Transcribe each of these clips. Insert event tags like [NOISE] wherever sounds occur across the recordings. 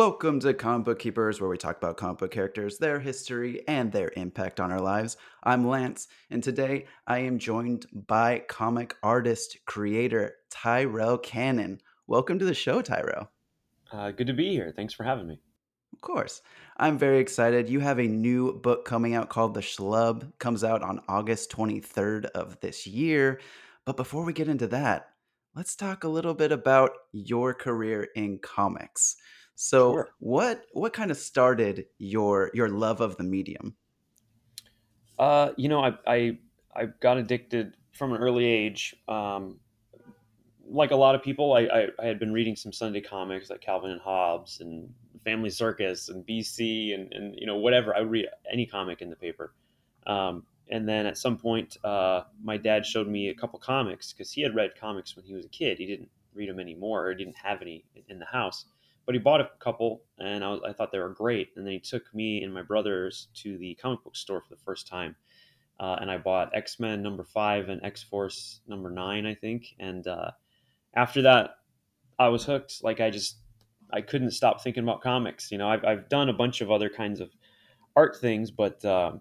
Welcome to Comic Book Keepers, where we talk about comic book characters, their history, and their impact on our lives. I'm Lance, and today I am joined by comic artist, creator Tyrell Cannon. Welcome to the show, Tyrell. Uh, good to be here. Thanks for having me. Of course. I'm very excited. You have a new book coming out called The Schlub. Comes out on August 23rd of this year. But before we get into that, let's talk a little bit about your career in comics. So, Sure. what what kind of started your your love of the medium? Uh, you know, I, I I got addicted from an early age. Um, like a lot of people, I, I, I had been reading some Sunday comics like Calvin and Hobbes and Family Circus and BC and, and you know whatever. I would read any comic in the paper. Um, and then at some point, uh, my dad showed me a couple comics because he had read comics when he was a kid. He didn't read them anymore, or didn't have any in the house. But he bought a couple, and I, was, I thought they were great. And then he took me and my brothers to the comic book store for the first time uh, and I bought X Men number five and X Force number nine, I think. And uh, after that, I was hooked. Like I just I couldn't stop thinking about comics. You know, I've I've done a bunch of other kinds of art things, but uh,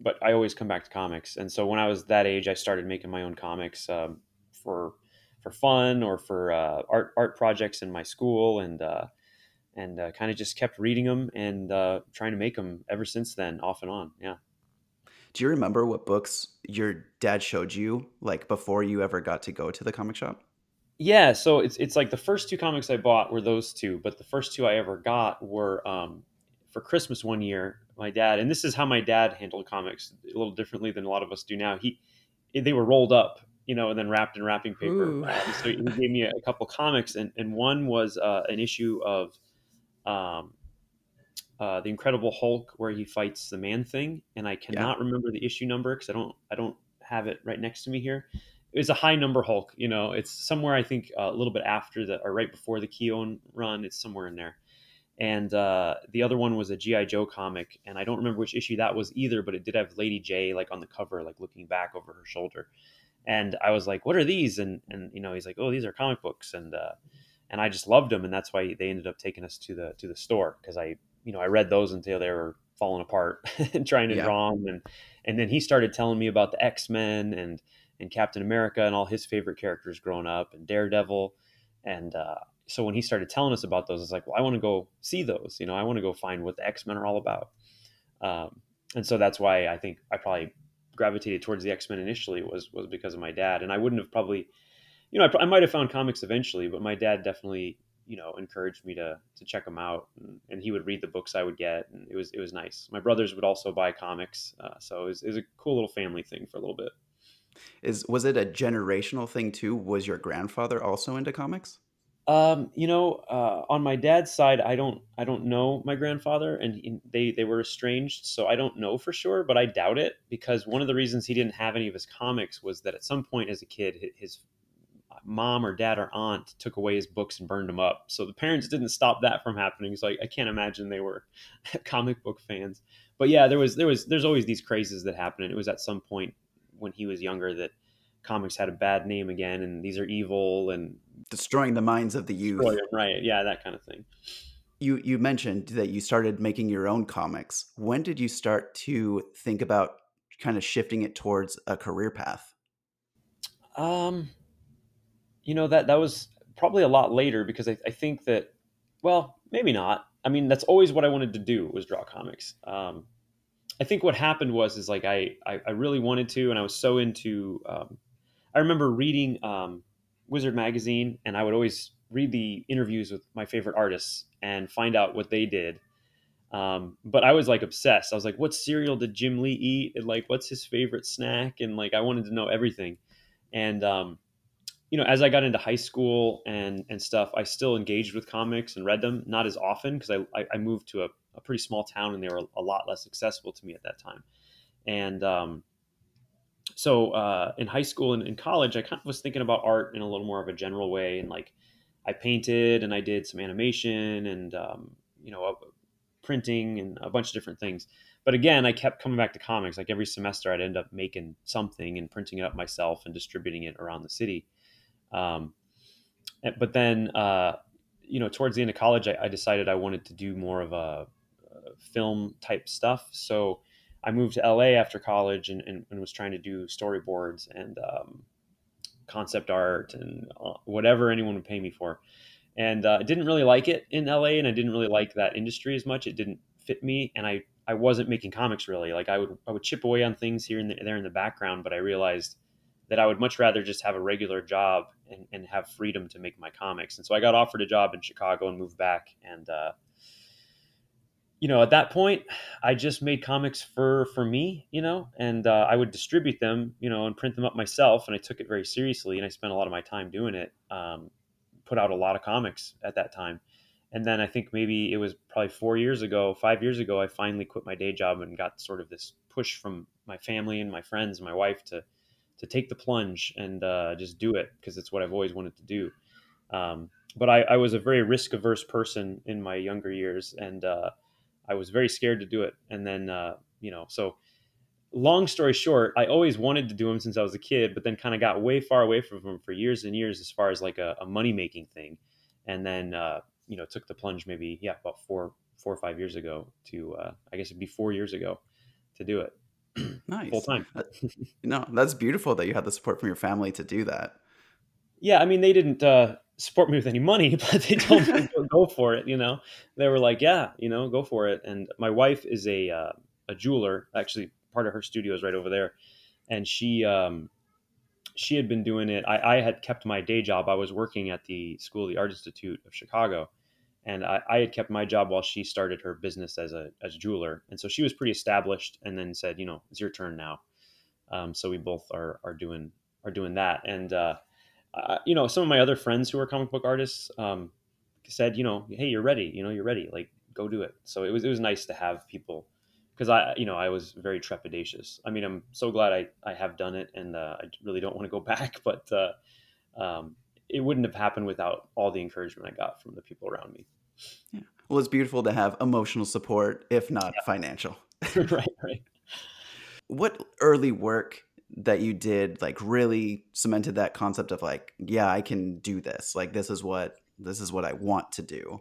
but I always come back to comics. And so when I was that age, I started making my own comics um, for for fun or for uh, art art projects in my school, and uh, and uh, kind of just kept reading them and uh, trying to make them ever since then, off and on. Yeah. Do you remember what books your dad showed you like before you ever got to go to the comic shop? Yeah, so it's it's like the first two comics I bought were those two, but the first two I ever got were um, for Christmas one year. My dad, and this is how my dad handled comics a little differently than a lot of us do now. He they were rolled up, you know, and then wrapped in wrapping paper. Uh, so he gave me a couple comics, and and one was uh, an issue of um, uh, the Incredible Hulk where he fights the Man Thing, and I Yeah. cannot remember the issue number because I don't I don't have it right next to me here. It was a high number Hulk, you know. It's somewhere I think uh, a little bit after the or right before the Keown run. It's somewhere in there. And uh, the other one was a GI Joe comic, and I don't remember which issue that was either, but it did have Lady Jaye like on the cover, like looking back over her shoulder. And I was like, "What are these?" And and you know, he's like, "Oh, these are comic books." And uh, and I just loved them, and that's why they ended up taking us to the to the store because I you know I read those until they were falling apart [LAUGHS] and trying to Yeah. draw them, and and then he started telling me about the X Men and and Captain America and all his favorite characters growing up and Daredevil, and uh, so when he started telling us about those, it's like, well, I want to go see those, you know, I want to go find what the X Men are all about, um, and so that's why I think I probably gravitated towards the X Men initially was was because of my dad, and I wouldn't have probably you know, I, I might have found comics eventually, but my dad definitely, you know, encouraged me to to check them out, and, and he would read the books I would get, and it was it was nice. My brothers would also buy comics, uh, so it was, it was a cool little family thing for a little bit. Is was it a generational thing too? Was your grandfather also into comics? Um, you know, uh, on my dad's side, I don't I don't know my grandfather, and he- they they were estranged, so I don't know for sure, but I doubt it because one of the reasons he didn't have any of his comics was that at some point as a kid, his mom or dad or aunt took away his books and burned them up. So the parents didn't stop that from happening. So I, I can't imagine they were [LAUGHS] comic book fans. But yeah, there was there was there's always these crazes that happen, and it was at some point when he was younger that comics had a bad name again, and these are evil and Destroying the minds of the youth. right? Yeah, that kind of thing. You you mentioned that you started making your own comics. When did you start to think about kind of shifting it towards a career path? Um, you know that that was probably a lot later because I, I think that well maybe not i mean that's always what i wanted to do was draw comics um, i think what happened was is like i i, I really wanted to and i was so into um, i remember reading um, wizard magazine and i would always read the interviews with my favorite artists and find out what they did. Um, but i was like obsessed. I was like what cereal did jim lee eat? And like what's his favorite snack? And like i wanted to know everything. And um, you know, as I got into high school and and stuff, I still engaged with comics and read them, not as often because I, I moved to a, a pretty small town and they were a lot less accessible to me at that time. And um, so uh, in high school and in college, I kind of was thinking about art in a little more of a general way, and like I painted and I did some animation and um, you know uh, printing and a bunch of different things. But again, I kept coming back to comics. Like every semester, I'd end up making something and printing it up myself and distributing it around the city. Um, eh, but then uh, you know, towards the end of college, I, I decided I wanted to do more of a, a, film type stuff. So I moved to LA after college and, and, and was trying to do storyboards and um, concept art and uh, whatever anyone would pay me for. And uh, I didn't really like it in LA, and I didn't really like that industry as much. It didn't fit me, and I I wasn't making comics really. Like I would I would chip away on things here and there in the background, but I realized that I would much rather just have a regular job and, and have freedom to make my comics. And so I got offered a job in Chicago and moved back. And, uh, you know, at that point, I just made comics for for me, you know, and uh, I would distribute them, you know, and print them up myself. And I took it very seriously, and I spent a lot of my time doing it. Um, put out a lot of comics at that time, and then I think maybe it was probably four years ago, five years ago, I finally quit my day job and got sort of this push from my family and my friends, and my wife to to take the plunge and uh, just do it because it's what I've always wanted to do. Um, but I, I, was a very risk averse person in my younger years, and uh, I was very scared to do it. And then, uh, you know, so long story short, I always wanted to do them since I was a kid, but then kind of got way far away from them for years and years as far as like a, a money making thing. And then, uh, you know, took the plunge maybe, yeah, about four, four or five years ago to, uh, I guess it'd be four years ago to do it. [CLEARS THROAT] nice full time. No, that's beautiful that you had the support from your family to do that. Yeah, I mean, they didn't uh, support me with any money, [LAUGHS] but they told me to [LAUGHS] go for it. You know, they were like, "Yeah, you know, go for it." And my wife is a uh, a jeweler. Actually, part of her studio is right over there, and she um, she had been doing it. I, I had kept my day job. I was working at the School of the Art Institute of Chicago, and I, I, had kept my job while she started her business as a as a jeweler, and so she was pretty established. And then said, you know, it's your turn now. Um, so we both are are doing are doing that. And uh, uh, you know, some of my other friends who are comic book artists um, said, you know, hey, you're ready. You know, you're ready. Like, go do it. So it was it was nice to have people because I you know I was very trepidatious. I mean, I'm so glad I I have done it, and uh, I really don't want to go [LAUGHS] back, but. Uh, um, it wouldn't have happened without all the encouragement I got from the people around me. Yeah. Well, it's beautiful to have emotional support, if not yeah. financial. [LAUGHS] right, right. What early work that you did like really cemented that concept of like, yeah, I can do this. Like this is what this is what I want to do.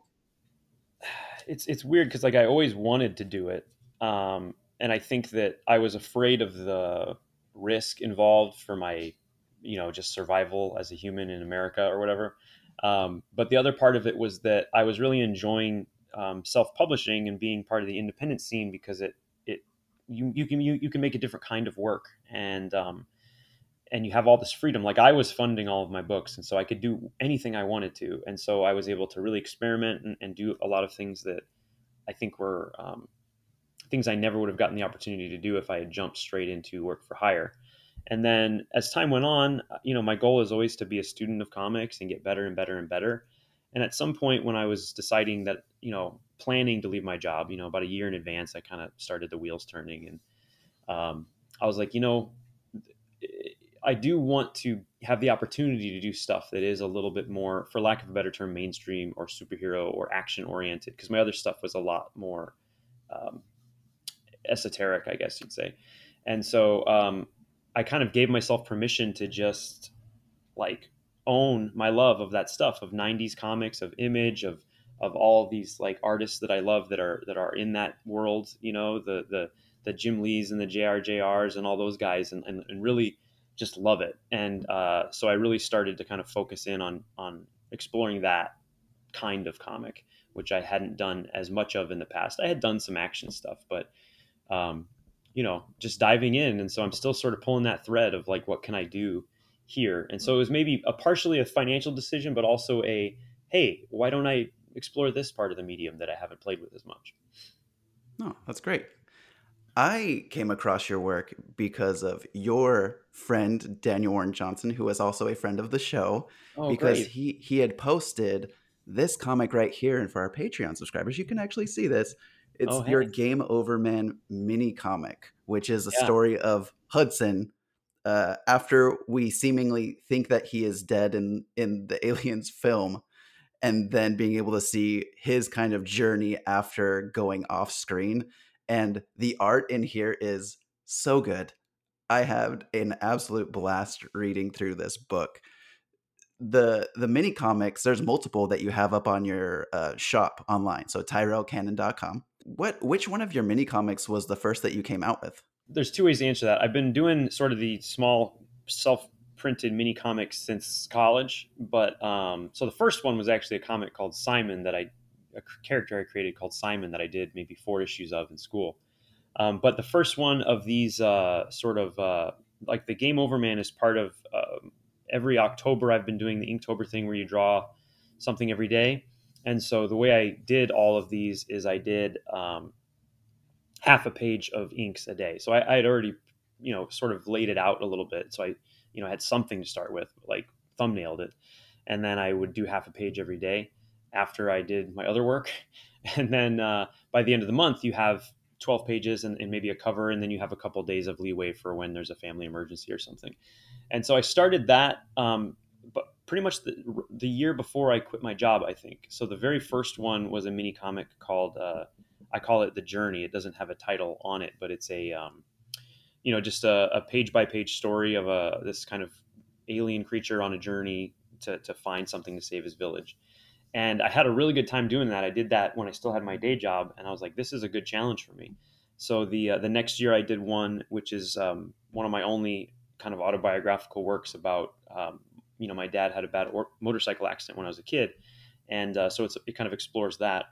It's it's weird because like I always wanted to do it. Um, and I think that I was afraid of the risk involved for my you know just survival as a human in America or whatever. Um, but the other part of it was that I was really enjoying um, self-publishing and being part of the independent scene because it it you you can you, you can make a different kind of work and um, and you have all this freedom. Like I was funding all of my books, and so I could do anything I wanted to, and so I was able to really experiment and, and do a lot of things that I think were um, things I never would have gotten the opportunity to do if I had jumped straight into work for hire. And then as time went on, uh, you know, my goal is always to be a student of comics and get better and better and better. And at some point when I was deciding that, you know, planning to leave my job, you know, about a year in advance, I kind of started the wheels turning. And um, I was like, you know, I do want to have the opportunity to do stuff that is a little bit more, for lack of a better term, mainstream or superhero or action oriented, because my other stuff was a lot more um, esoteric, I guess you'd say. And so um, I kind of gave myself permission to just like own my love of that stuff of 90s comics of image of of all these like artists that I love that are that are in that world you know the the the Jim Lees and the JRJRs and all those guys and, and, and really just love it and uh, so I really started to kind of focus in on on exploring that kind of comic which I hadn't done as much of in the past I had done some action stuff but um, you know, just diving in. And so I'm still sort of pulling that thread of like, what can I do here? And so it was maybe a partially a financial decision, but also a, hey, why don't I explore this part of the medium that I haven't played with as much? Oh, that's great. I came across your work because of your friend Daniel Warren Johnson, who is also a friend of the show, oh, because great. he he had posted this comic right here, and for our Patreon subscribers, you can actually see this. It's oh, hey. your Game Over Man mini comic, which is a yeah. story of Hudson uh, after we seemingly think that he is dead in in the [LAUGHS] Aliens film, and then being able to see his kind of journey after going off screen. And the art in here is so good. I had an absolute blast reading through this book. the the mini comics, there's multiple that you have up on your uh, shop online. So tyrellcannon.com. What which one of your mini comics was the first that you came out with? There's two ways to answer that. I've been doing sort of the small self printed mini comics since college, but um, so the first one was actually a comic called Simon that I a character I created called Simon that I did maybe four issues of in school. Um, but the first one of these uh, sort of uh, like the Game Over Man is part of uh, every October I've been doing the Inktober thing where you draw something every day. And so the way I did all of these is I did um, half a page of inks a day. So I, I, had already, you know, sort of laid it out a little bit. So I, you know, I had something to start with, like thumbnailed it. And then I would do half a page every day after I did my other work. [LAUGHS] And then uh, by the end of the month, you have 12 pages and, and, maybe a cover, and then you have a couple days of leeway for when there's a family emergency or something. And so I started that, um, but pretty much the, the year before I quit my job, I think. So the very first one was a mini comic called, uh, I call it The Journey. It doesn't have a title on it, but it's a, um, you know, just a, a page by page story of a this kind of alien creature on a journey to, to find something to save his village. And I had a really good time doing that. I did that when I still had my day job, and I was like, this is a good challenge for me. So the uh, the next year I did one, which is um, one of my only kind of autobiographical works about um, you know my dad had a bad or- motorcycle accident when I was a kid, and uh, so it kind of explores that.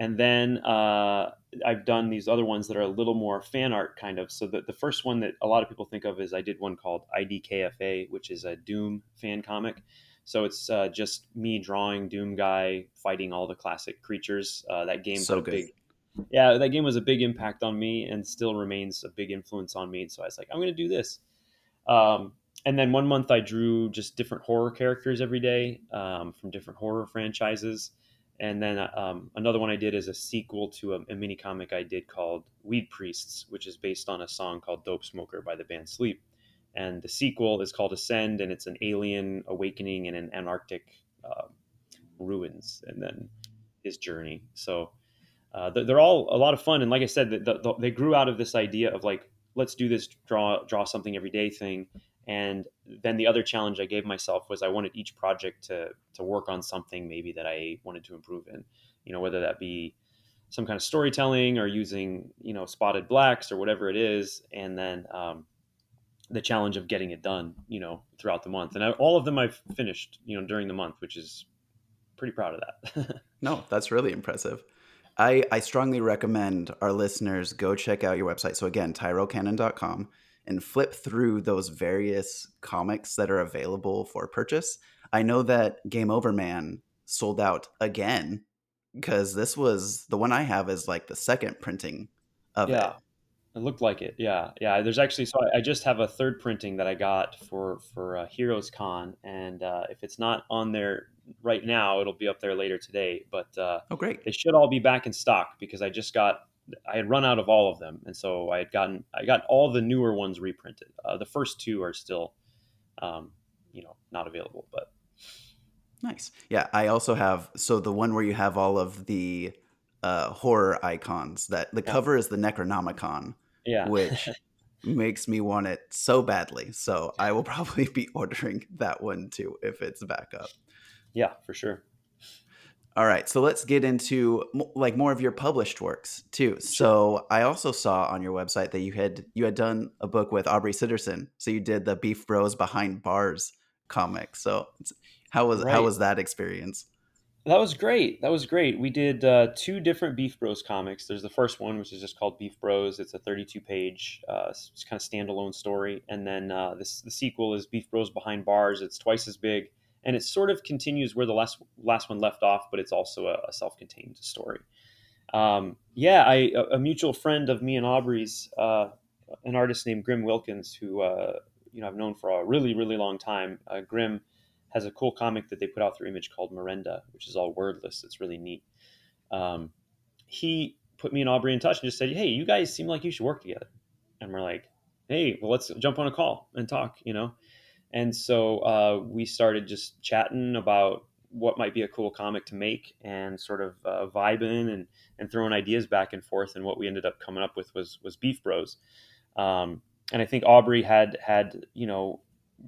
And then uh, I've done these other ones that are a little more fan art kind of. So the, the first one that a lot of people think of is I did one called IDKFA, which is a Doom fan comic. So it's uh, just me drawing Doom Guy fighting all the classic creatures. Uh, that game so good. Big, yeah, that game was a big impact on me and still remains a big influence on me. And so I was like, I'm going to do this. Um, and then one month I drew just different horror characters every day um, from different horror franchises. And then um, another one I did is a sequel to a, a, mini comic I did called Weed Priests, which is based on a song called Dope Smoker by the band Sleep. And the sequel is called Ascend, and it's an alien awakening in an Antarctic uh, ruins, and then his journey. So uh, they're all a lot of fun. And like I said, the, the, they grew out of this idea of like let's do this draw draw something every day thing and then the other challenge i gave myself was i wanted each project to to work on something maybe that i wanted to improve in you know whether that be some kind of storytelling or using you know spotted blacks or whatever it is. And then um, the challenge of getting it done you know throughout the month. And I, all of them i've finished you know during the month which is pretty proud of that. [LAUGHS] No that's really impressive. I, I strongly recommend our listeners go check out your website. So again, tyrellcannon.com and flip through those various comics that are available for purchase. I know that Game Over Man sold out again because this was the one I have is like the second printing of it. yeah. it. It looked like it. Yeah, yeah. There's actually so I, I just have a third printing that I got for for uh, Heroes Con, and uh, if it's not on there right now, it'll be up there later today. But uh, oh, great! They should all be back in stock because I just got I had run out of all of them, and so I had gotten I got all the newer ones reprinted. Uh, the first two are still, um, you know, not available, but nice. Yeah, I also have so the one where you have all of the uh, horror icons. That the yeah. cover is the Necronomicon, yeah, which [LAUGHS] makes me want it so badly. So I will [LAUGHS] probably be ordering that one too if it's back up. Yeah, for sure. All right, so let's get into like more of your published works too. Sure. So I also saw on your website that you had you had done a book with Aubrey Sitterson. So you did the Beef Bros Behind Bars comic. So how was right. how was that experience? That was great. That was great. We did uh, two different Beef Bros comics. There's the first one, which is just called Beef Bros. It's a 32 page, uh, kind of standalone story. And then uh, this, the sequel is Beef Bros Behind Bars. It's twice as big, and it sort of continues where the last last one left off, but it's also a, a self contained story. Um, yeah, I a, a, mutual friend of me and Aubrey's, uh, an artist named Grim Wilkins, who uh, you know I've known for a really really long time. Uh, Grim has a cool comic that they put out through Image called Mirenda, which is all wordless. It's really neat. Um, he put me and Aubrey in touch and just said, "Hey, you guys seem like you should work together." And we're like, "Hey, well, let's jump on a call and talk," you know. And so uh, we started just chatting about what might be a cool comic to make and sort of uh, vibing and, and throwing ideas back and forth. And what we ended up coming up with was was Beef Bros. Um, and I think Aubrey had had you know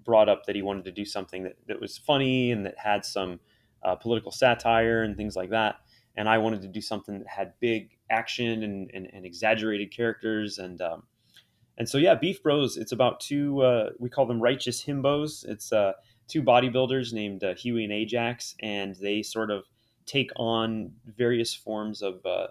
brought up that he wanted to do something that, that was funny and that had some uh, political satire and things like that. And I wanted to do something that had big action and, and, and exaggerated characters. And, um, and so, yeah, Beef Bros, it's about two, uh, we call them righteous himbos. It's uh, two bodybuilders named uh, Huey and Ajax, and they sort of take on various forms of, uh,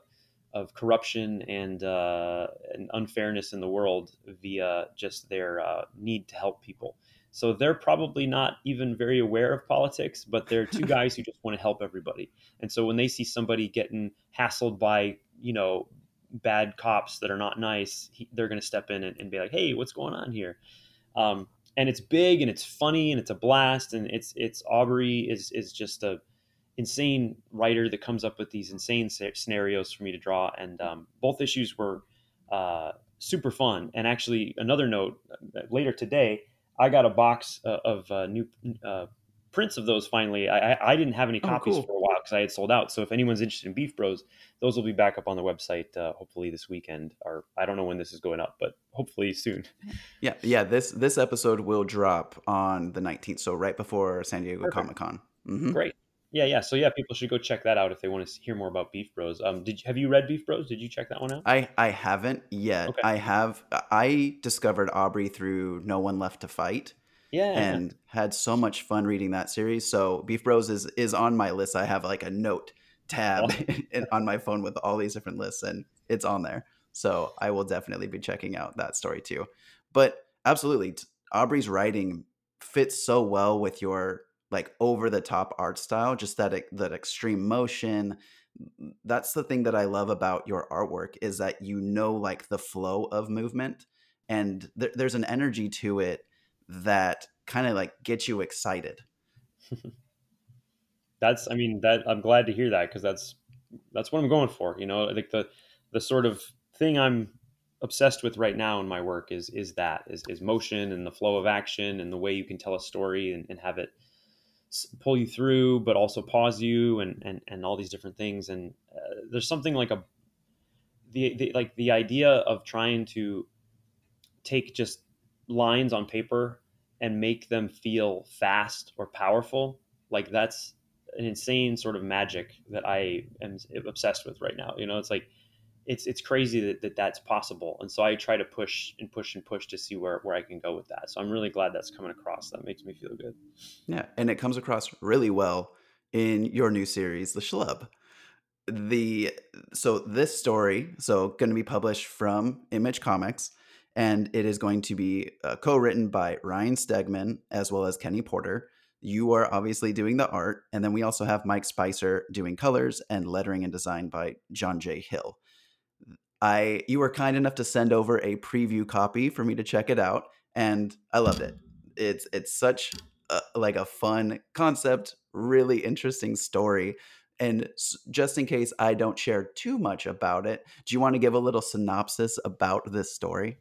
of corruption and, uh, and unfairness in the world via just their uh, need to help people. So they're probably not even very aware of politics, but they're two [LAUGHS] guys who just want to help everybody. And so when they see somebody getting hassled by, you know, bad cops that are not nice, he, they're going to step in and, and, be like, "Hey, what's going on here?" Um, and it's big and it's funny and it's a blast and it's it's Aubrey is is just a insane writer that comes up with these insane scenarios for me to draw. And um, both issues were uh, super fun. And actually, another note uh, later today I got a box uh, of uh, new uh, prints of those finally. I, I didn't have any oh, copies oh, cool. for while because I had sold out. So if anyone's interested in Beef Bros, those will be back up on the website uh, hopefully this weekend. Or I don't know when this is going up, but hopefully soon. [LAUGHS] Yeah, yeah. This this episode will drop on the 19th, so right before San Diego Comic Con. Mm-hmm. Great. Yeah, yeah. So yeah, people should go check that out if they want to hear more about Beef Bros. Um, did have you read Beef Bros? Did you check that one out? I I haven't yet. Okay. I have. I discovered Aubrey through No One Left to Fight. Yeah, and had so much fun reading that series. So Beef Bros is is on my list. I have like a note tab oh. [LAUGHS] on my phone with all these different lists, and it's on there. So I will definitely be checking out that story too. But absolutely, Aubrey's writing fits so well with your like over the top art style, just that that extreme motion. That's the thing that I love about your artwork is that you know like the flow of movement, and th- there's an energy to it that kind of like gets you excited. [LAUGHS] that's, I mean, that I'm glad to hear that because that's that's what I'm going for. You know, think the the sort of thing I'm obsessed with right now in my work is is that is, is motion and the flow of action and the way you can tell a story and, and have it pull you through, but also pause you and and, and all these different things. And uh, there's something like a the, the like the idea of trying to take just lines on paper and make them feel fast or powerful. Like that's an insane sort of magic that I am obsessed with right now. You know, it's like it's it's crazy that, that that's possible and so i try to push and push and push to see where, where i can go with that so i'm really glad that's coming across that makes me feel good yeah and it comes across really well in your new series the schlub the so this story so going to be published from image comics and it is going to be uh, co-written by ryan stegman as well as kenny porter you are obviously doing the art and then we also have mike spicer doing colors and lettering and design by john j hill I you were kind enough to send over a preview copy for me to check it out, and I loved it. It's it's such a, like a fun concept, really interesting story. And just in case I don't share too much about it, do you want to give a little synopsis about this story?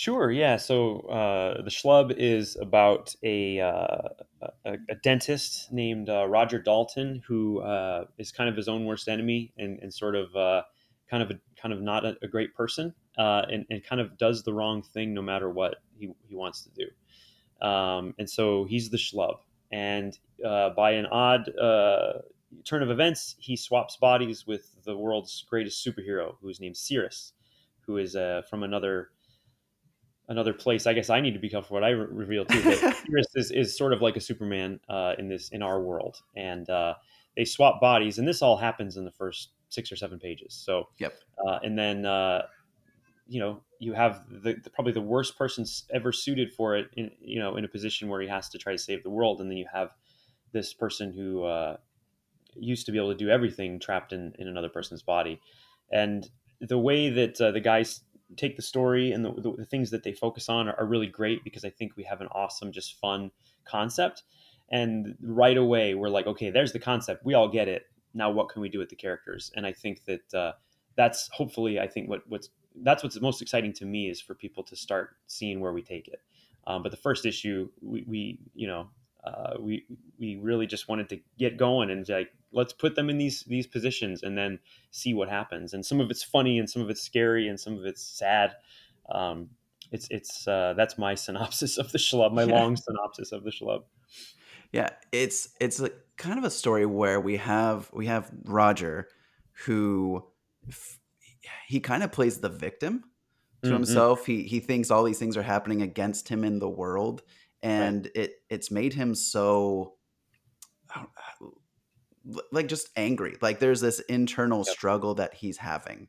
Sure. Yeah. So uh, the Schlub is about a uh, a, a, dentist named uh, Roger Dalton who uh, is kind of his own worst enemy and, and sort of uh, kind of a kind of not a, a great person uh, and, and kind of does the wrong thing no matter what he, he wants to do. Um, and so he's the schlub. And by an odd turn of events, he swaps bodies with the world's greatest superhero, who's named Cirrus, who is from another another place. I guess I need to be careful what I re- reveal too. But [LAUGHS] Cirrus is, is sort of like a Superman uh, in this in our world, and uh, they swap bodies. And this all happens in the first six or seven pages. So, yep. Uh, and then, uh, you know, you have the, the, probably the worst person ever suited for it, in, you know, in a position where he has to try to save the world. And then you have this person who uh, used to be able to do everything trapped in, in another person's body. And the way that uh, the guys take the story and the, the, the things that they focus on are, are really great because I think we have an awesome, just fun concept. And right away we're like okay there's the concept. We all get it. Now what can we do with the characters? And i think that uh, that's hopefully i think what what's that's what's most exciting to me is for people to start seeing where we take it. Um, but the first issue we, we you know uh, we we really just wanted to get going and like let's put them in these these positions and then see what happens and some of it's funny and some of it's scary and some of it's sad um, it's it's uh, that's my [LAUGHS] synopsis of the schlub, my Yeah. long synopsis of the schlub. Yeah, it's it's a kind of a story where we have we have Roger who f- he kind of plays the victim to hmm himself. He he thinks all these things are happening against him in the world Right. and it it's made him so l- like just angry. Like there's this internal Yep. struggle that he's having.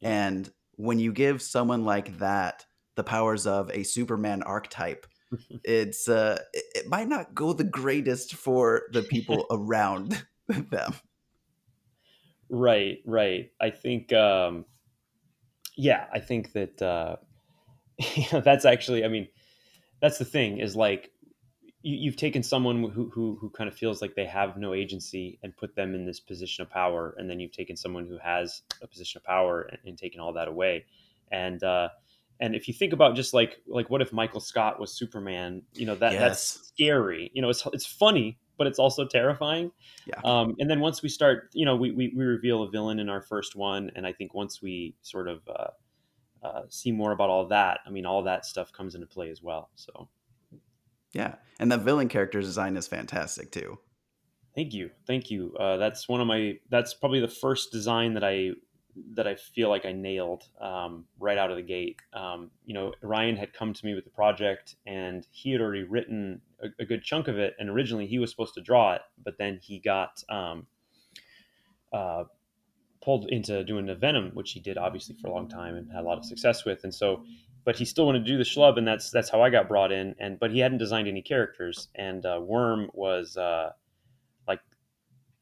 Yep. And when you give someone like that the powers of a Superman archetype, [LAUGHS] it's uh it, it might not go the greatest for the people [LAUGHS] around [LAUGHS] them. Right. Right. I think. Um, yeah, I think that uh, you know, that's actually. I mean, that's the thing is like you, you've taken someone who, who who kind of feels like they have no agency and put them in this position of power, and then you've taken someone who has a position of power and, and taken all that away. And uh, and if you think about just like like what if Michael Scott was Superman? You know that Yes. that's scary. You know, it's it's funny, but it's also terrifying. Yeah. Um, and then once we start, you know, we, we we reveal a villain in our first one, and I think once we sort of uh, uh, see more about all that, I mean, all that stuff comes into play as well. So. Yeah. And the villain character design is fantastic too. Thank you, thank you. Uh, that's one of my. That's probably the first design that I that I feel like I nailed um, right out of the gate. Um, you know, Ryan had come to me with the project, and he had already written a, a good chunk of it. And originally, he was supposed to draw it, but then he got um, uh, pulled into doing the Venom, which he did obviously for a long time and had a lot of success with. And so, but he still wanted to do the Schlub, and that's that's how I got brought in. And but he hadn't designed any characters, and uh, Worm was. Uh, like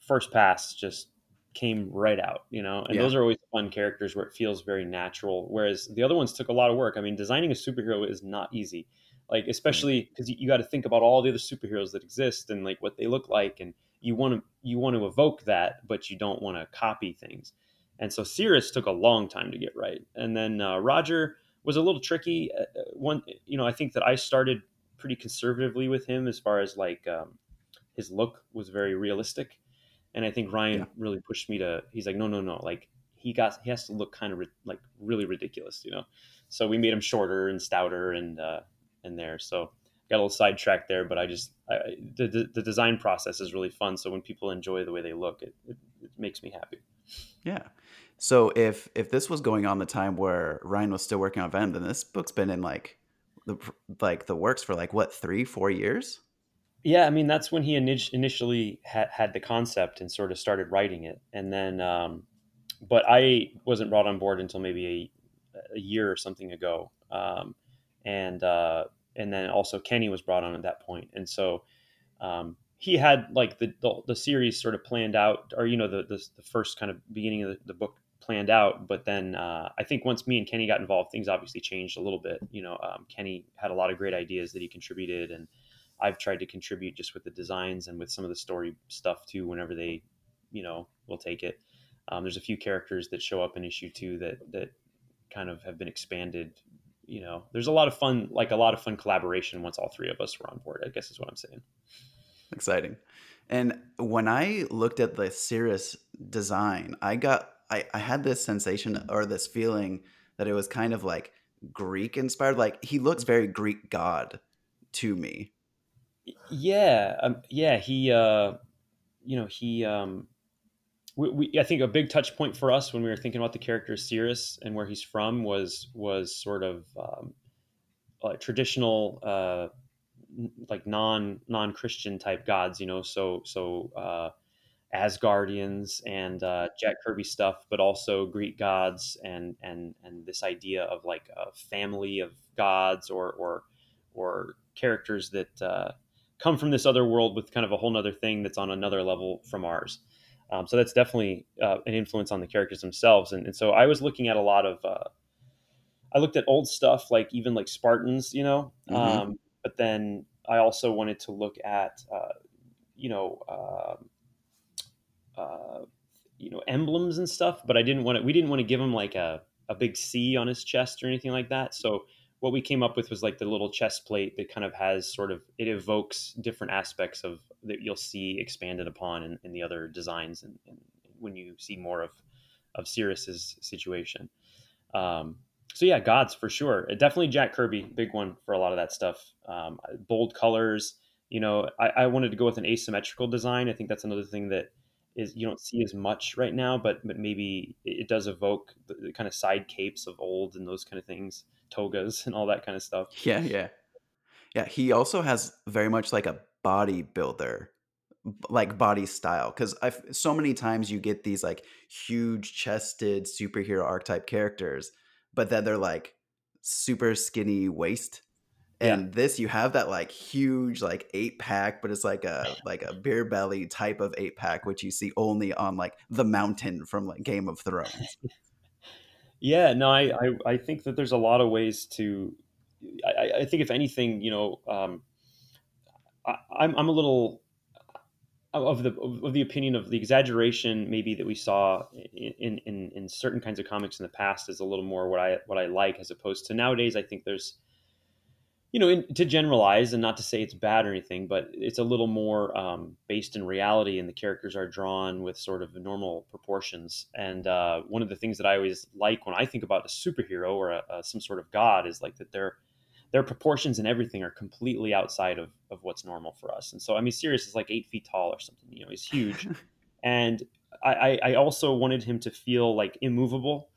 first pass just came right out, you know. And Yeah. those are always fun characters where it feels very natural. Whereas the other ones took a lot of work. I mean, designing a superhero is not easy. Like especially because you, you got to think about all the other superheroes that exist and like what they look like, and you want to you want to evoke that, but you don't want to copy things. And so Cirrus took a long time to get right, and then uh, Roger was a little tricky. Uh, uh, one, you know, I think that I started pretty conservatively with him as far as like um, his look was very realistic and i think Yeah. ryan really pushed me to he's like no no no like he got he has to look kind of ri- like really ridiculous you know so we made him shorter and stouter and uh and there so got a little sidetracked there but i just I, the, the the design process is really fun so when people enjoy the way they look it, it, it makes me happy Yeah. So if if this was going on the time where Ryan was still working on Venom, then this book's been in like the like the works for like what three four years? Yeah, I mean that's when he init- initially had had the concept and sort of started writing it, and then, um, but I wasn't brought on board until maybe a, a year or something ago, um, and uh, and then also Kenny was brought on at that point, and so um, he had like the, the the series sort of planned out, or you know the the, the first kind of beginning of the, the book planned out, but then uh, I think once me and Kenny got involved, things obviously changed a little bit. You know, um, Kenny had a lot of great ideas that he contributed, and I've tried to contribute just with the designs and with some of the story stuff too. Whenever they, you know, will take it. Um, there's a few characters that show up in issue two that that kind of have been expanded. You know, there's a lot of fun, like a lot of fun collaboration once all three of us were on board. I guess is what I'm saying. Exciting. And when I looked at the Cirrus design, I got I, I had this sensation or this feeling that it was kind of like Greek inspired. Like he looks very Greek god to me. Yeah, um, yeah. He, uh, you know, he. Um, we, we, I think a big touch point for us when we were thinking about the character Cirrus and where he's from was was sort of um, uh, traditional, uh, like non non Christian type gods. You know, so so uh, Asgardians and uh, Jack Kirby stuff, but also Greek gods and and and this idea of like a family of gods or or or characters that uh, come from this other world with kind of a whole nother thing that's on another level from ours. Um, so that's definitely uh, an influence on the characters themselves. And, and so I was looking at a lot of, uh, I looked at old stuff, like even like Spartans, you know, hmm um, but then I also wanted to look at, uh, you know, um uh, you know, emblems and stuff. But I didn't want to. We didn't want to give him like a a big C on his chest or anything like that. So what we came up with was like the little chest plate that kind of has sort of it evokes different aspects of that you'll see expanded upon in, in the other designs and, and when you see more of of Cirrus's situation. Um, so yeah, gods for sure. Definitely Jack Kirby, big one for a lot of that stuff. Um, bold colors. You know, I, I, wanted to go with an asymmetrical design. I think that's another thing that is you don't see as much right now, but, but maybe it does evoke the, the kind of side capes of old and those kind of things, togas [LAUGHS] and all that kind of stuff. Yeah, yeah, yeah. He also has very much like a bodybuilder like body style because I've so many times you get these like huge chested superhero archetype characters, but then they're like super skinny waist. And yeah. this you have that like huge like eight pack, but it's like a [LAUGHS] like a beer belly type of eight pack, which you see only on like the mountain from like Game of Thrones. yeah, no, I, I, I think that there's a lot of ways to. I, I think if anything, you know, um, I, I'm I'm a little of the of the opinion of the exaggeration maybe that we saw in, in in certain kinds of comics in the past is a little more what I what I like as opposed to nowadays. I think there's you know in, to generalize and not to say it's bad or anything, but it's a little more um, based in reality, and the characters are drawn with sort of normal proportions. And uh, one of the things that I always like when I think about a superhero or a, a, some sort of god is like that they're their proportions and everything are completely outside of, of what's normal for us. And so, I mean, Cirrus is like eight feet tall or something, you know, he's huge. [LAUGHS] and I, I also wanted him to feel like immovable.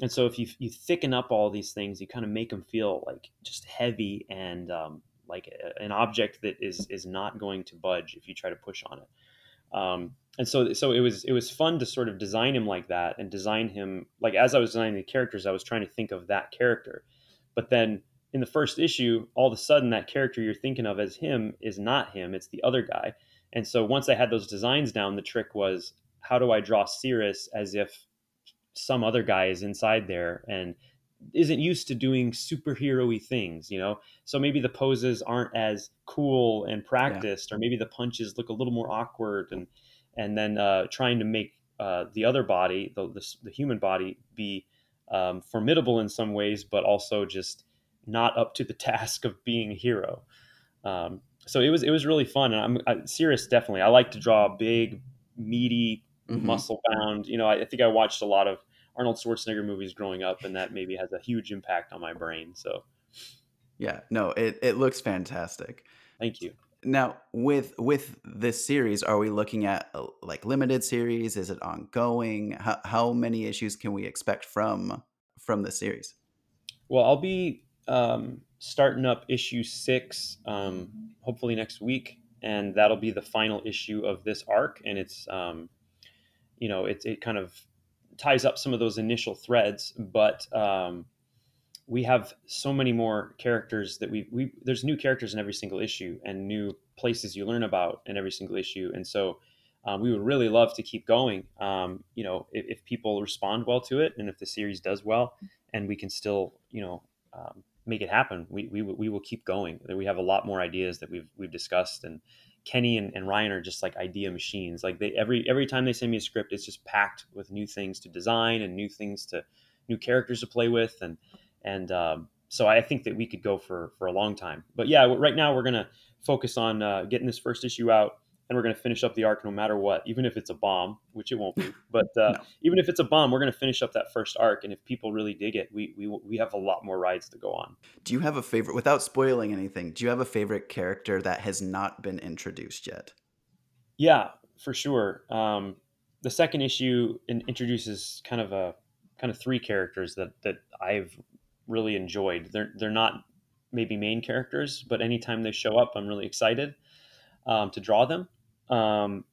And so if you, you thicken up all these things, you kind of make them feel like just heavy and um, like a, an object that is, is not going to budge if you try to push on it. Um, and so, so it was, it was fun to sort of design him like that and design him like, as I was designing the characters, I was trying to think of that character, but then in the first issue, all of a sudden that character you're thinking of as him is not him, it's the other guy. And so once I had those designs down, the trick was how do I draw Cirrus as if some other guy is inside there and isn't used to doing superhero-y things, you know? So maybe the poses aren't as cool and practiced, yeah. or maybe the punches look a little more awkward and and then uh, trying to make uh, the other body, the, the, the human body, be um, formidable in some ways, but also just not up to the [LAUGHS] task of being a hero. Um, so it was it was really fun, and I'm I, serious. Definitely, I like to draw big, meaty, mm-hmm. muscle bound. You know, I, I, think I watched a lot of Arnold Schwarzenegger movies growing up, and that maybe has a huge impact on my brain. So, yeah, no, it it looks fantastic. Thank you. Now, with with this series, are we looking at a, like limited series? Is it ongoing? How how many issues can we expect from from the series? Well, I'll be um, starting up issue six, um, hopefully next week, and that'll be the final issue of this arc. And it's, um, you know, it, it kind of ties up some of those initial threads, but um, we have so many more characters that we we there's new characters in every single issue and new places you learn about in every single issue, and so. Um, we would really love to keep going. Um, you know, if, if, people respond well to it, and if the series does well, and we can still, you know, um, make it happen. We, we, we will keep going. We have a lot more ideas that we've, we've discussed and Kenny and, and Ryan are just like idea machines. Like they, every, every time they send me a script, it's just packed with new things to design and new things to new characters to play with. And, and, um, so I think that we could go for, for a long time, but yeah, right now we're going to focus on uh, getting this first issue out and we're going to finish up the arc no matter what, even if it's a bomb, which it won't be. [LAUGHS] But uh, no. even if it's a bomb, we're going to finish up that first arc, and if people really dig it, we we we have a lot more rides to go on. Do you have a favorite, without spoiling anything? Do you have a favorite character that has not been introduced yet? Yeah, for sure. Um, the second issue in, introduces kind of a kind of three characters that that I've really enjoyed. They're they're not maybe main characters, but anytime they show up, I'm really excited um, to draw them. Um,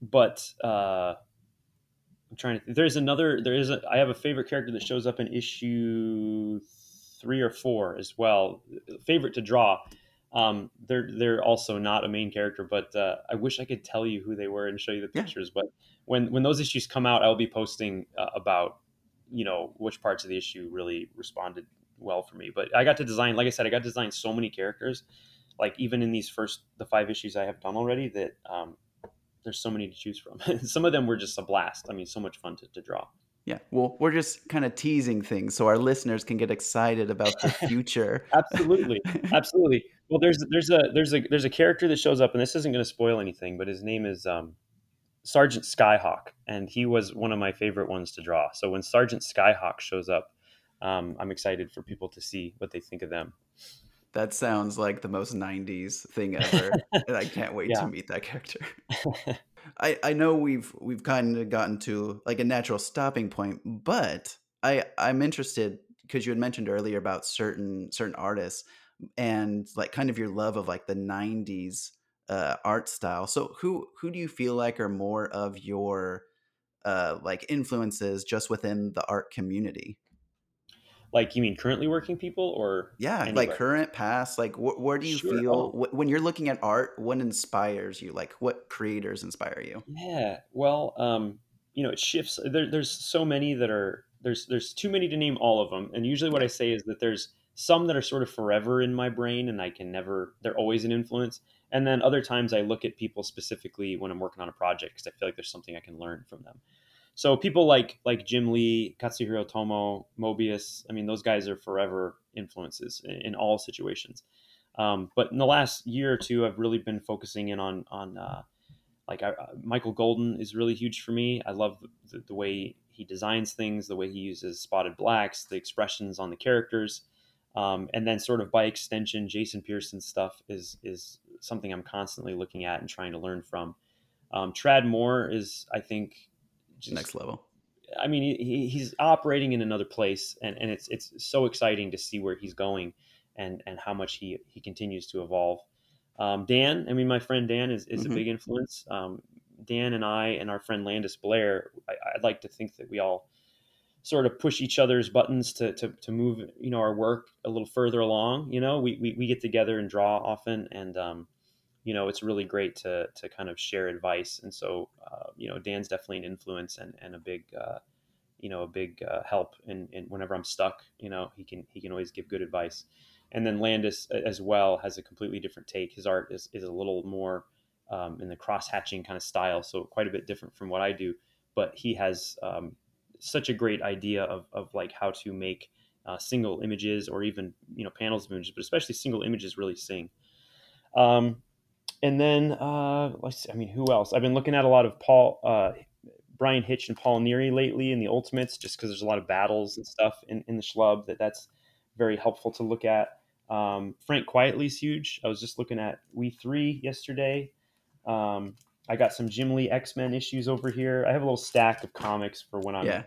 but uh, I'm trying to. There's another. There is a. I have a favorite character that shows up in issue three or four as well. Favorite to draw. Um, they're they're also not a main character, but uh, I wish I could tell you who they were and show you the pictures. Yeah. But when when those issues come out, I'll be posting uh, about you know which parts of the issue really responded well for me. But I got to design, like I said, I got to design so many characters like even in these first the five issues I have done already that um, there's so many to choose from. [LAUGHS] Some of them were just a blast. I mean, so much fun to, to draw. Yeah, well, we're just kind of teasing things so our listeners can get excited about the [LAUGHS] future. [LAUGHS] absolutely, absolutely. Well, there's there's a there's a there's a character that shows up, and this isn't going to spoil anything, but his name is um, Sergeant Skyhawk, and he was one of my favorite ones to draw. So when Sergeant Skyhawk shows up, um, I'm excited for people to see what they think of them. That sounds like the most 90s thing ever, [LAUGHS] and I can't wait to meet that character. [LAUGHS] I I know we've we've kinda gotten to, like, a natural stopping point, but I I'm interested because you had mentioned earlier about certain certain artists and, like, kind of your love of, like, the 90s, uh, art style. So who who do you feel like are more of your, uh, like, influences just within the art community? Like, you mean currently working people or Yeah, like, current, past, like, wh where do you Sure. feel Oh, wh when you're looking at art, what inspires you? Like, what creators inspire you? Yeah. Well, um, you know, it shifts. There, there's so many that are there's there's too many to name all of them. And usually, what I say is that there's some that are sort of forever in my brain, and I can never. They're always an influence. And then other times, I look at people specifically when I'm working on a project because I feel like there's something I can learn from them. So people like like Jim Lee, Katsuhiro Otomo, Moebius. I mean, those guys are forever influences in, in all situations. Um, but in the last year or two, I've really been focusing in on on uh, like I, Michael Golden is really huge for me. I love the, the, way he designs things, the way he uses spotted blacks, the expressions on the characters, um, and then sort of by extension, Jason Pearson's stuff is is something I'm constantly looking at and trying to learn from. Um, Tradd Moore is, I think, next level. I mean, he, he's operating in another place, and, and it's it's so exciting to see where he's going, and and how much he he continues to evolve. Um, Dan, I mean, my friend Dan is, is a Mhm. big influence. Um, Dan and I and our friend Landis Blair, I, I'd like to think that we all sort of push each other's buttons to, to, to move, you know, our work a little further along. You know, we, we, we get together and draw often, and um, you know, it's really great to to kind of share advice. And so, uh, you know, Dan's definitely an influence and, and a big, uh, you know, a big uh, help. And whenever I'm stuck, you know, he can he can always give good advice. And then Landis as well has a completely different take. His art is, is a little more um, in the cross hatching kind of style, so quite a bit different from what I do. But he has um, such a great idea of, of like how to make uh, single images or even you know panels of images, but especially single images really sing. Um, and then uh, let's see, I mean, who else? I've been looking at a lot of Paul, uh, Bryan Hitch, and Paul Neary lately in the Ultimates, just because there's a lot of battles and stuff in, in the Schlub that that's very helpful to look at. Um, Frank Quitely's huge. I was just looking at We Three yesterday. Um, I got some Jim Lee X Men issues over here. I have a little stack of comics for when I'm, Yeah.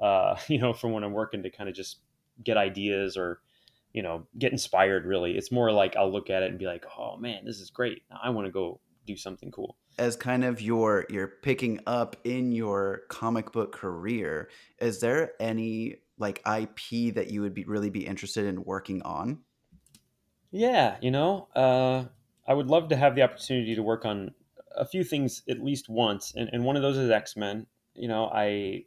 uh, [LAUGHS] you know, for when I'm working to kind of just get ideas or you know, get inspired really. It's more like I'll look at it and be like, oh man, this is great. I want to go do something cool. As kind of your you're picking up in your comic book career, is there any like IP that you would be really be interested in working on? Yeah, you know, uh, I would love to have the opportunity to work on a few things at least once, and, and one of those is X Men. You know, I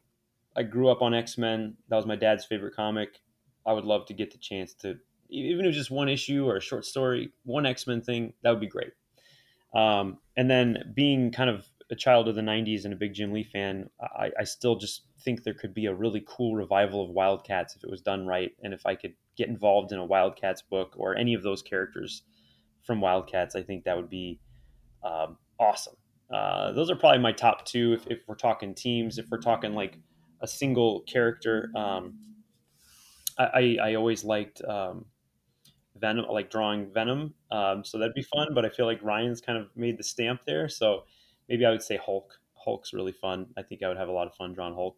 I grew up on X Men. That was my dad's favorite comic. I would love to get the chance to, even if it was just one issue or a short story, one X Men thing, that would be great. Um, and then being kind of a child of the 90s and a big Jim Lee fan, I, I still just think there could be a really cool revival of Wildcats if it was done right. And if I could get involved in a Wildcats book or any of those characters from Wildcats, I think that would be um, awesome. Uh, those are probably my top two if, if, we're talking teams. If we're talking like a single character, um, I, I, always liked um, Venom, like drawing Venom. Um, so that'd be fun. But I feel like Ryan's kind of made the stamp there. So maybe I would say Hulk. Hulk's really fun. I think I would have a lot of fun drawing Hulk.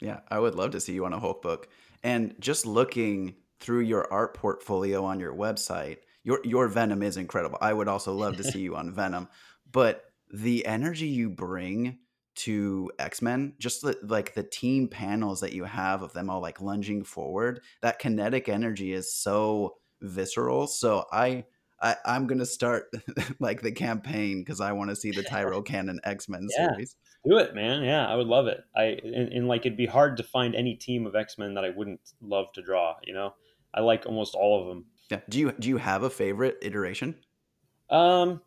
Yeah, I would love to see you on a Hulk book. And just looking through your art portfolio on your website, your your Venom is incredible. I would also love to see [LAUGHS] you on Venom, but the energy you bring to X-Men, just the, like the team panels that you have of them all like lunging forward, that kinetic energy is so visceral. So I, I I'm gonna start [LAUGHS] like the campaign because I want to see the Tyrell [LAUGHS] Cannon X Men yeah, series. do it, man. Yeah, I would love it. I and, and like it'd be hard to find any team of X Men that I wouldn't love to draw. You know, I like almost all of them. Yeah. Do you do you have a favorite iteration? Um,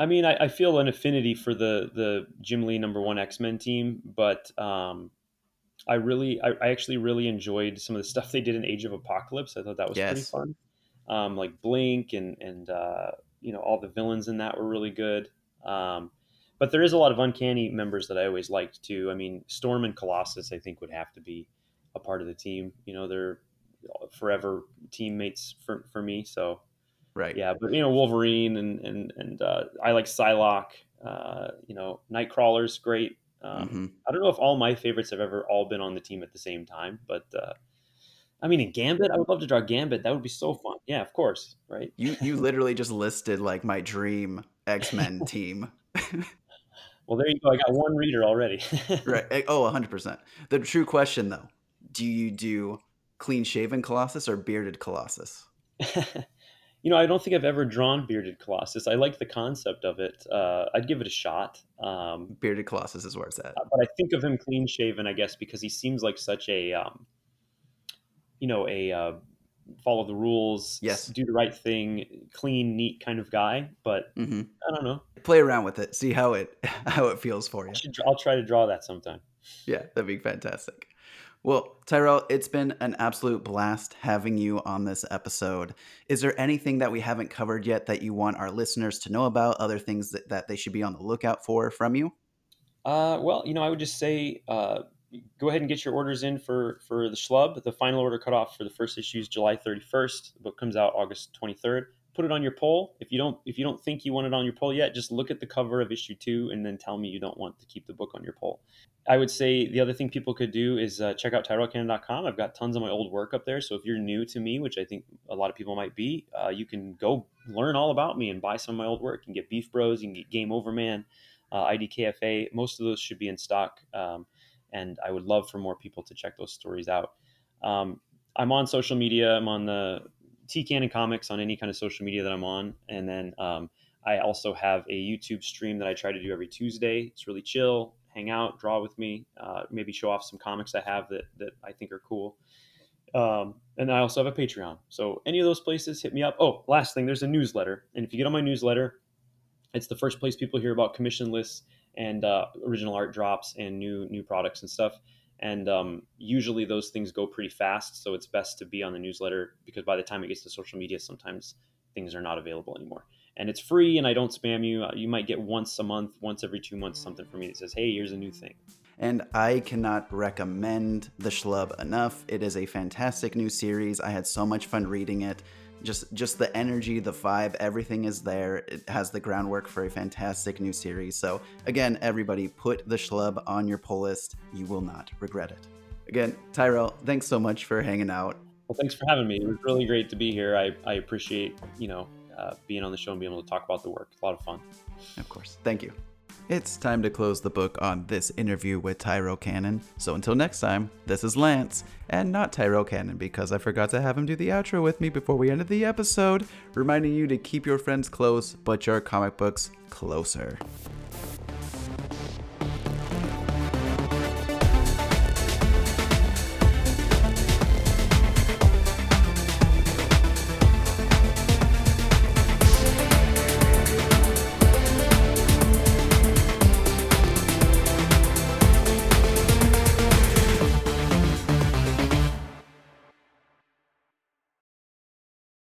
I mean, I, I feel an affinity for the the Jim Lee number one X Men team, but um, I really, I, I, actually really enjoyed some of the stuff they did in Age of Apocalypse. I thought that was pretty fun. Um, like Blink and and uh, you know all the villains in that were really good. Um, but there is a lot of uncanny members that I always liked too. I mean, Storm and Colossus, I think would have to be a part of the team. You know, they're forever teammates for, for me. So Right. yeah, but you know, Wolverine and and and uh, I like Psylocke. Uh, you know, Nightcrawler's great. Um, hmm I don't know if all my favorites have ever all been on the team at the same time, but uh, I mean, in Gambit, I would love to draw Gambit. That would be so fun. Yeah, of course, right? You you literally just listed like my dream X Men [LAUGHS] team. Well, there you go. I got one reader already. [LAUGHS] right. Eh, Oh, 100%. The true question, though do you do clean shaven Colossus or bearded Colossus? [LAUGHS] you know, I don't think I've ever drawn bearded Colossus. I like the concept of it. Uh, I'd give it a shot. Um, Bearded Colossus is where it's at. but I think of him clean shaven, I guess, because he seems like such a, um, you know, a uh, follow the rules, Yes. do the right thing, clean, neat kind of guy. But hmm I don't know. Play around with it. See how it [LAUGHS] how it feels for you. Should, I'll try to draw that sometime. Yeah, that'd be fantastic. Well, Tyrell, it's been an absolute blast having you on this episode. Is there anything that we haven't covered yet that you want our listeners to know about? Other things that, that they should be on the lookout for from you? Uh, well, you know, I would just say uh, go ahead and get your orders in for for the Schlub. The final order cutoff for the first issue is July 31st. The book comes out August 23rd. Put it on your poll. If you don't if you don't think you want it on your poll yet, just look at the cover of issue two and then tell me you don't want to keep the book on your poll. I would say the other thing people could do is uh, check out tyrellcannon.com. I've got tons of my old work up there. So if you're new to me, which I think a lot of people might be, uh, you can go learn all about me and buy some of my old work. You can get Beef Bros, you can get Game Over Man, uh, IDKFA. Most of those should be in stock. Um, and I would love for more people to check those stories out. Um, I'm on social media. I'm on the T Cannon Comics on any kind of social media that I'm on. And then um, I also have a YouTube stream that I try to do every Tuesday. It's really chill. Hang out, draw with me, uh, maybe show off some comics I have that, that I think are cool. Um, and I also have a Patreon. So any of those places, hit me up. Oh, last thing, there's a newsletter. And if you get on my newsletter, it's the first place people hear about commission lists and uh, original art drops and new new products and stuff. And um, usually those things go pretty fast, so it's best to be on the newsletter because by the time it gets to social media, sometimes things are not available anymore. And it's free, and I don't spam you. You might get once a month, once every two months, something from me that says, "Hey, here's a new thing." And I cannot recommend The Schlub enough. It is a fantastic new series. I had so much fun reading it. Just just the energy, the vibe, everything is there. It has the groundwork for a fantastic new series. So again, everybody put The Schlub on your pull list. You will not regret it. Again, Tyrell, thanks so much for hanging out. Well, thanks for having me. It was really great to be here. I, I appreciate you know uh, being on the show and being able to talk about the work. It's a lot of fun. Of course. Thank you. It's time to close the book on this interview with Tyrell Cannon. So until next time, this is Lance, and not Tyrell Cannon because I forgot to have him do the outro with me before we ended the episode, reminding you to keep your friends close, but your comic books closer.